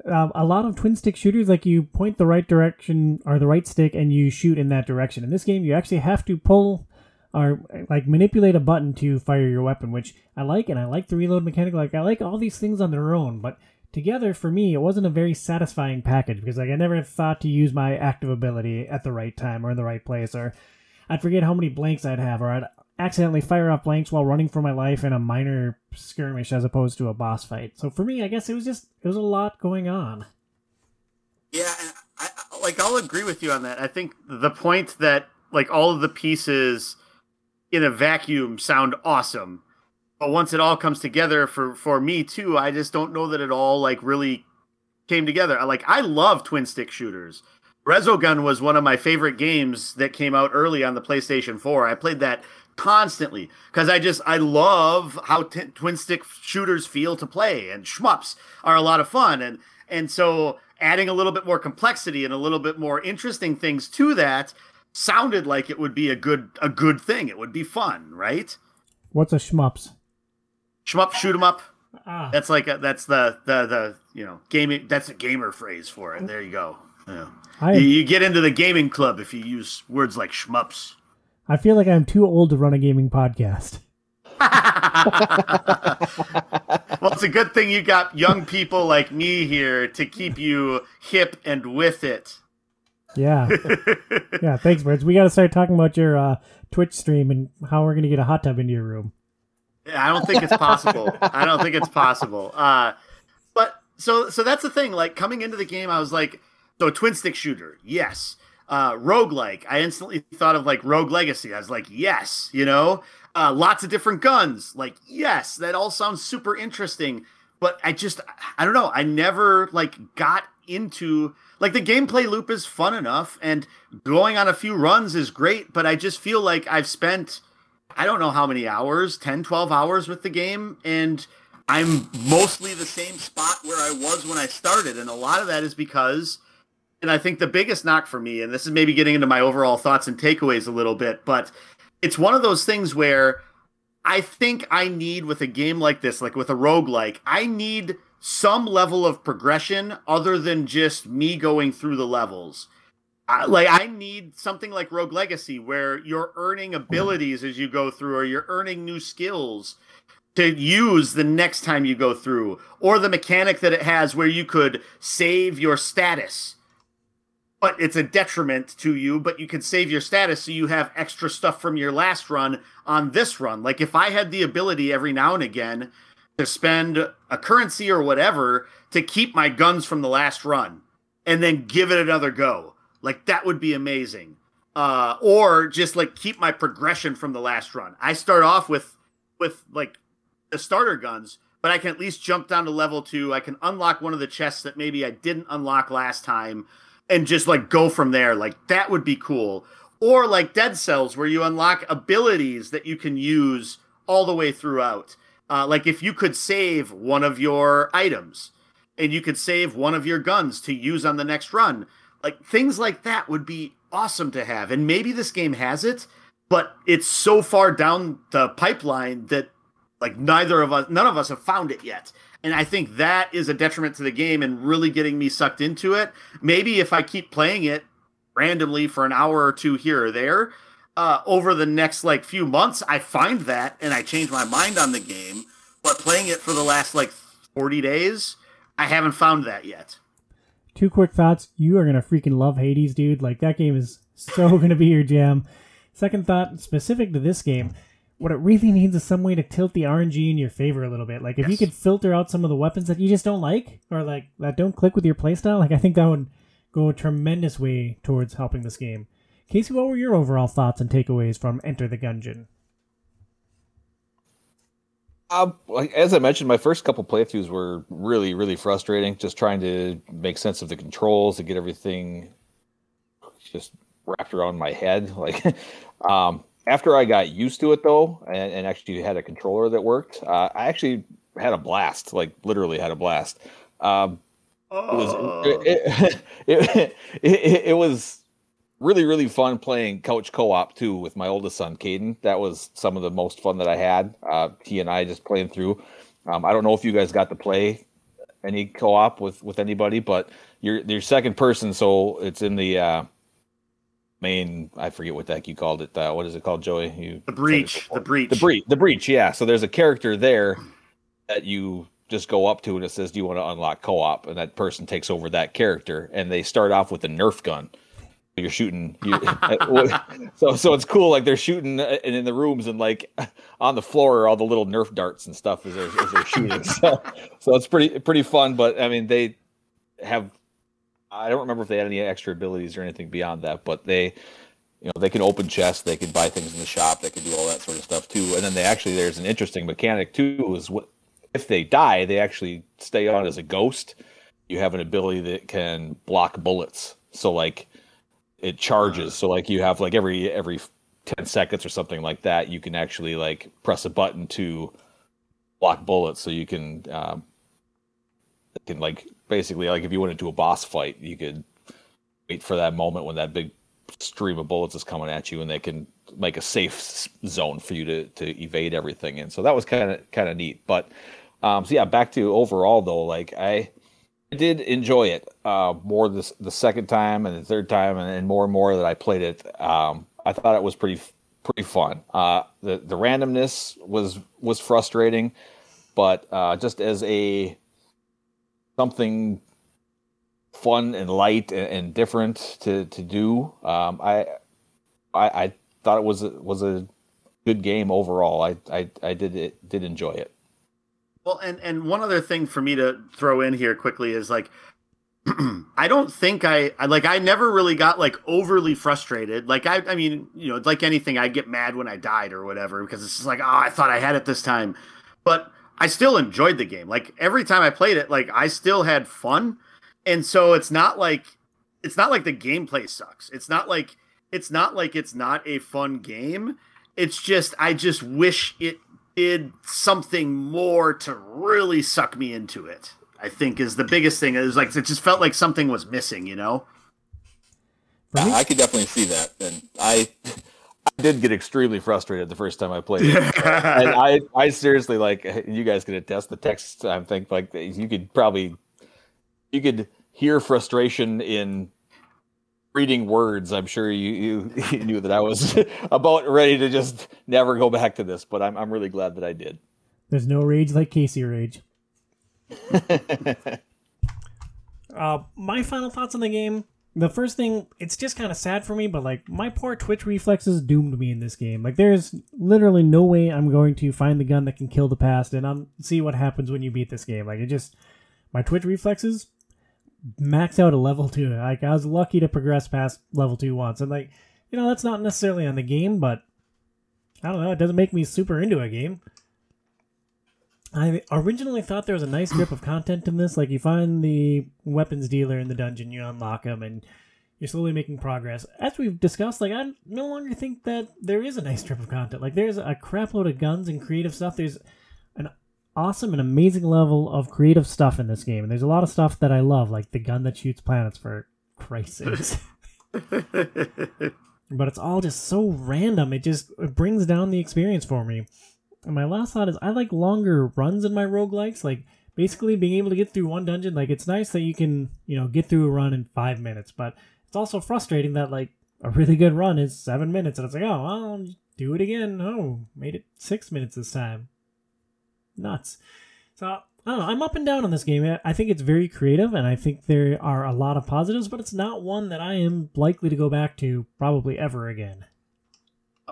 um, a lot of twin stick shooters like you point the right direction or the right stick and you shoot in that direction. In this game you actually have to pull or like manipulate a button to fire your weapon, which I like and I like the reload mechanic like I like all these things on their own, but together for me it wasn't a very satisfying package because like I never thought to use my active ability at the right time or in the right place or I'd forget how many blanks I'd have or I'd accidentally fire off blanks while running for my life in a minor skirmish as opposed to a boss fight. So for me, I guess it was just it was a lot going on. Yeah, I, like I'll agree with you on that. I think the point that like all of the pieces in a vacuum sound awesome but once it all comes together for for me too, I just don't know that it all like really came together. Like I love twin stick shooters. Resogun was one of my favorite games that came out early on the PlayStation 4. I played that constantly because I just I love how t- twin stick shooters feel to play, and shmups are a lot of fun, and and so adding a little bit more complexity and a little bit more interesting things to that sounded like it would be a good a good thing. It would be fun, right? What's a shmups? Shmup shoot 'em up. Ah. That's like a, that's the the the you know gaming. That's a gamer phrase for it. There you go. Yeah. I, you, you get into the gaming club if you use words like shmups. I feel like I'm too old to run a gaming podcast. well, it's a good thing you got young people like me here to keep you hip and with it. Yeah. yeah, thanks, Birds. We got to start talking about your uh, Twitch stream and how we're going to get a hot tub into your room. I don't think it's possible. I don't think it's possible. Uh, but so so that's the thing. Like coming into the game, I was like, so twin stick shooter, yes. Uh, rogue like, I instantly thought of like Rogue Legacy. I was like, yes, you know, uh, lots of different guns. Like, yes, that all sounds super interesting. But I just, I don't know. I never like got into like the gameplay loop is fun enough, and going on a few runs is great. But I just feel like I've spent I don't know how many hours, 10, 12 hours with the game. And I'm mostly the same spot where I was when I started. And a lot of that is because, and I think the biggest knock for me, and this is maybe getting into my overall thoughts and takeaways a little bit, but it's one of those things where I think I need with a game like this, like with a rogue like, I need some level of progression other than just me going through the levels. I, like I need something like Rogue Legacy where you're earning mm. abilities as you go through, or you're earning new skills to use the next time you go through, or the mechanic that it has where you could save your status. But it's a detriment to you, but you can save your status so you have extra stuff from your last run on this run. Like if I had the ability every now and again to spend a currency or whatever to keep my guns from the last run and then give it another go like that would be amazing. Uh, or just like keep my progression from the last run. I start off with with like the starter guns, but I can at least jump down to level two. I can unlock one of the chests that maybe I didn't unlock last time, and just like go from there. Like that would be cool. Or like Dead Cells, where you unlock abilities that you can use all the way throughout. Uh, like if you could save one of your items, and you could save one of your guns to use on the next run like things like that would be awesome to have. And maybe this game has it, but it's so far down the pipeline that like neither of us, none of us have found it yet. And I think that is a detriment to the game and really getting me sucked into it. Maybe if I keep playing it randomly for an hour or two here or there, uh, over the next like few months, I find that and I change my mind on the game. But playing it for the last like 40 days, I haven't found that yet. Two quick thoughts. You are going to freaking love Hades, dude. Like, that game is so going to be your jam. Second thought, specific to this game, what it really needs is some way to tilt the RNG in your favor a little bit. Like, if yes. you could filter out some of the weapons that you just don't like or like that don't click with your playstyle, like, I think that would go a tremendous way towards helping this game. Casey, what were your overall thoughts and takeaways from Enter the Gungeon? Like, as I mentioned, my first couple playthroughs were really, really frustrating. Just trying to make sense of the controls to get everything just wrapped around my head. Like, um, after I got used to it though, and, and actually had a controller that worked, uh, I actually had a blast. Like, literally had a blast. Um, oh. it was it, it, it, it was really really fun playing couch co-op too with my oldest son Caden. That was some of the most fun that I had. Uh, he and I just playing through. Um, I don't know if you guys got to play any co-op with with anybody, but you're you're second person, so it's in the uh, main. I forget what the heck you called it. Uh, what is it called, Joey? You the breach. The breach. The breach. The breach. Yeah. So there's a character there that you just go up to and it says, "Do you want to unlock co-op?" And that person takes over that character, and they start off with a Nerf gun you're shooting you, so so it's cool like they're shooting uh, and in the rooms and like on the floor are all the little nerf darts and stuff as they're, as they're shooting so so it's pretty pretty fun but i mean they have i don't remember if they had any extra abilities or anything beyond that but they you know they can open chests they can buy things in the shop they can do all that sort of stuff too and then they actually there's an interesting mechanic too is what if they die they actually stay on as a ghost. You have an ability that can block bullets so like it charges. So like you have like every every ten seconds or something like that, you can actually like press a button to block bullets. So you can um, can like basically like if you went into a boss fight, you could wait for that moment when that big stream of bullets is coming at you, and they can make a safe zone for you to to evade everything. And so that was kind of kind of neat. But um, so yeah, back to overall though, like I I did enjoy it uh, more this the second time and the third time and, and more and more that I played it. Um, I thought it was pretty pretty fun. Uh, the the randomness was was frustrating, but uh, just as a something fun and light and, and different to to do, um, I, I, I thought it was a, was a good game overall. I I, I did it did enjoy it. Well, and and one other thing for me to throw in here quickly is like I don't think I, I like I never really got like overly frustrated. Like I I mean, you know, like anything I get mad when I died or whatever because it's just like, "Oh, I thought I had it this time." But I still enjoyed the game. Like every time I played it, like I still had fun. And so it's not like it's not like the gameplay sucks. It's not like it's not like it's not a fun game. It's just I just wish it did something more to really suck me into it. I think is the biggest thing. It was like it just felt like something was missing, you know. I could definitely see that, and I, I did get extremely frustrated the first time I played it, and I, I seriously like you guys can attest the text. I think like you could probably, you could hear frustration in reading words, I'm sure you, you, you knew that I was about ready to just never go back to this, but I'm I'm really glad that I did. There's no rage like Casey rage. uh, my final thoughts on the game. The first thing, it's just kind of sad for me, but like my poor Twitch reflexes doomed me in this game. Like there's literally no way I'm going to find the gun that can kill the past and I'm see what happens when you beat this game. Like it just my Twitch reflexes max out a level two. Like I was lucky to progress past level two once, and like you know that's not necessarily on the game, but I don't know. It doesn't make me super into a game. I originally thought there was a nice grip of content in this. Like you find the weapons dealer in the dungeon, you unlock him, and you're slowly making progress. As we've discussed, like I no longer think that there is a nice strip of content. Like there's a crap load of guns and creative stuff. There's awesome and amazing level of creative stuff in this game. And there's a lot of stuff that I love, like the gun that shoots planets for Christ's sakes. but it's all just so random. It just it brings down the experience for me. And my last thought is I like longer runs in my roguelikes, like basically being able to get through one dungeon. Like it's nice that you can, you know, get through a run in five minutes, but it's also frustrating that like a really good run is seven minutes and it's like, oh, well, do it again. Oh, made it six minutes this time. Nuts. So I don't know. I'm up and down on this game. I think it's very creative, and I think there are a lot of positives, but it's not one that I am likely to go back to probably ever again.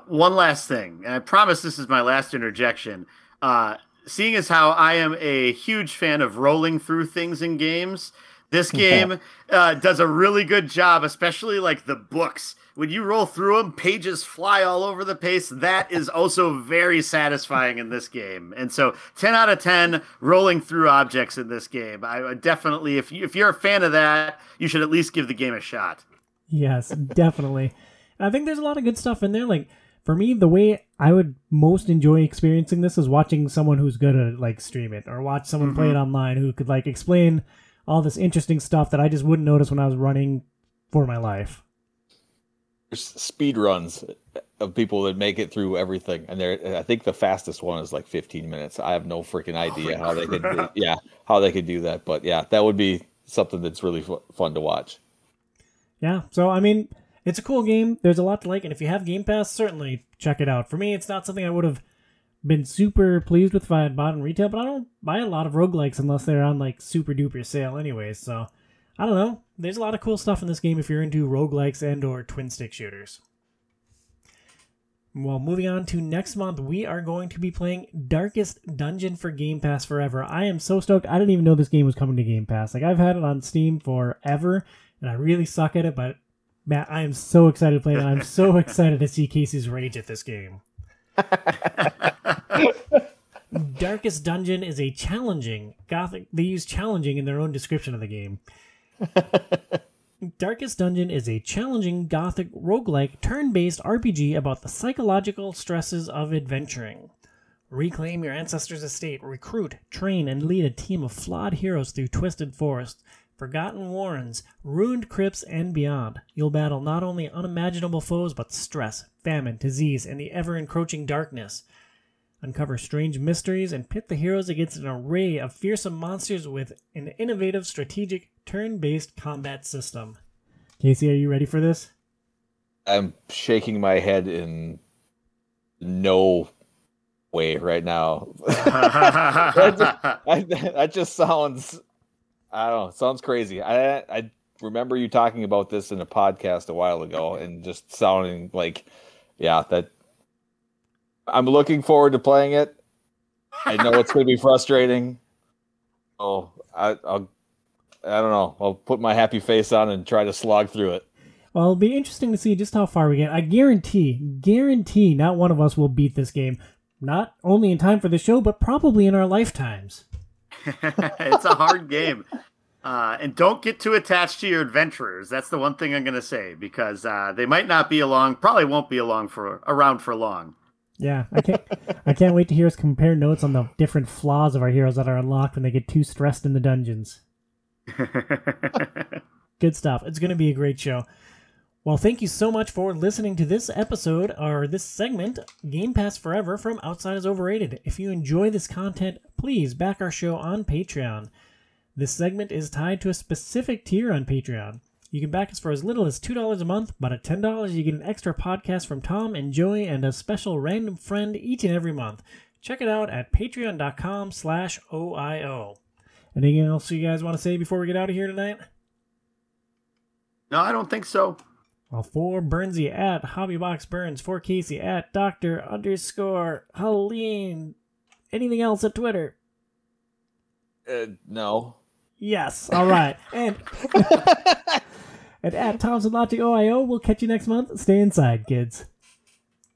One last thing, and I promise this is my last interjection. Uh, seeing as how I am a huge fan of rolling through things in games, this game uh, does a really good job, especially like the books. When you roll through them, pages fly all over the place. That is also very satisfying in this game. And so, ten out of ten rolling through objects in this game. I definitely, if you if you're a fan of that, you should at least give the game a shot. Yes, definitely. I think there's a lot of good stuff in there. Like for me, the way I would most enjoy experiencing this is watching someone who's good at like stream it or watch someone mm-hmm. play it online who could like explain all this interesting stuff that I just wouldn't notice when I was running for my life. There's speed runs of people that make it through everything, and there. I think the fastest one is like 15 minutes. I have no freaking idea oh how they could, yeah, how they could do that. But yeah, that would be something that's really fun to watch. Yeah. So I mean, it's a cool game. There's a lot to like, and if you have Game Pass, certainly check it out. For me, it's not something I would have been super pleased with if I had bought in retail, but I don't buy a lot of roguelikes unless they're on like super duper sale anyways. So I don't know. There's a lot of cool stuff in this game if you're into roguelikes and or twin stick shooters. Well, moving on to next month, we are going to be playing Darkest Dungeon for Game Pass Forever. I am so stoked. I didn't even know this game was coming to Game Pass. Like I've had it on Steam forever, and I really suck at it, but Matt, I am so excited to play it. I'm so excited to see Casey's rage at this game. Darkest Dungeon is a challenging gothic. They use challenging in their own description of the game. Darkest Dungeon is a challenging gothic roguelike turn-based RPG about the psychological stresses of adventuring. Reclaim your ancestors' estate, recruit, train, and lead a team of flawed heroes through twisted forests, forgotten warrens, ruined crypts, and beyond. You'll battle not only unimaginable foes, but stress, famine, disease, and the ever encroaching darkness. Uncover strange mysteries and pit the heroes against an array of fearsome monsters with an innovative, strategic, turn based combat system. Casey, are you ready for this? I'm shaking my head in no way right now. that, just, that just sounds I don't know. Sounds crazy. I I remember you talking about this in a podcast a while ago, and just sounding like, yeah, that. I'm looking forward to playing it. I know it's going to be frustrating. Oh, I, I'll. I don't know. I'll put my happy face on and try to slog through it. Well, it'll be interesting to see just how far we get. I guarantee, guarantee, not one of us will beat this game. Not only in time for the show, but probably in our lifetimes. it's a hard game. Uh, and don't get too attached to your adventurers. That's the one thing I'm going to say because uh, they might not be along, probably won't be along for around for long. Yeah, I can't. I can't wait to hear us compare notes on the different flaws of our heroes that are unlocked when they get too stressed in the dungeons. Good stuff. It's going to be a great show. Well, thank you so much for listening to this episode or this segment, Game Pass Forever from Outside is Overrated. If you enjoy this content, please back our show on Patreon. This segment is tied to a specific tier on Patreon. You can back us for as little as $2 a month, but at $10 you get an extra podcast from Tom and Joey and a special random friend each and every month. Check it out at patreon.com slash OIO. Anything else you guys want to say before we get out of here tonight? No, I don't think so. Well, for Burnsy at Hobbybox Burns, for Casey at Doctor underscore Helene. Anything else at Twitter? Uh, no. Yes. All right. and and at Thompson Logic OIO, we'll catch you next month. Stay inside, kids.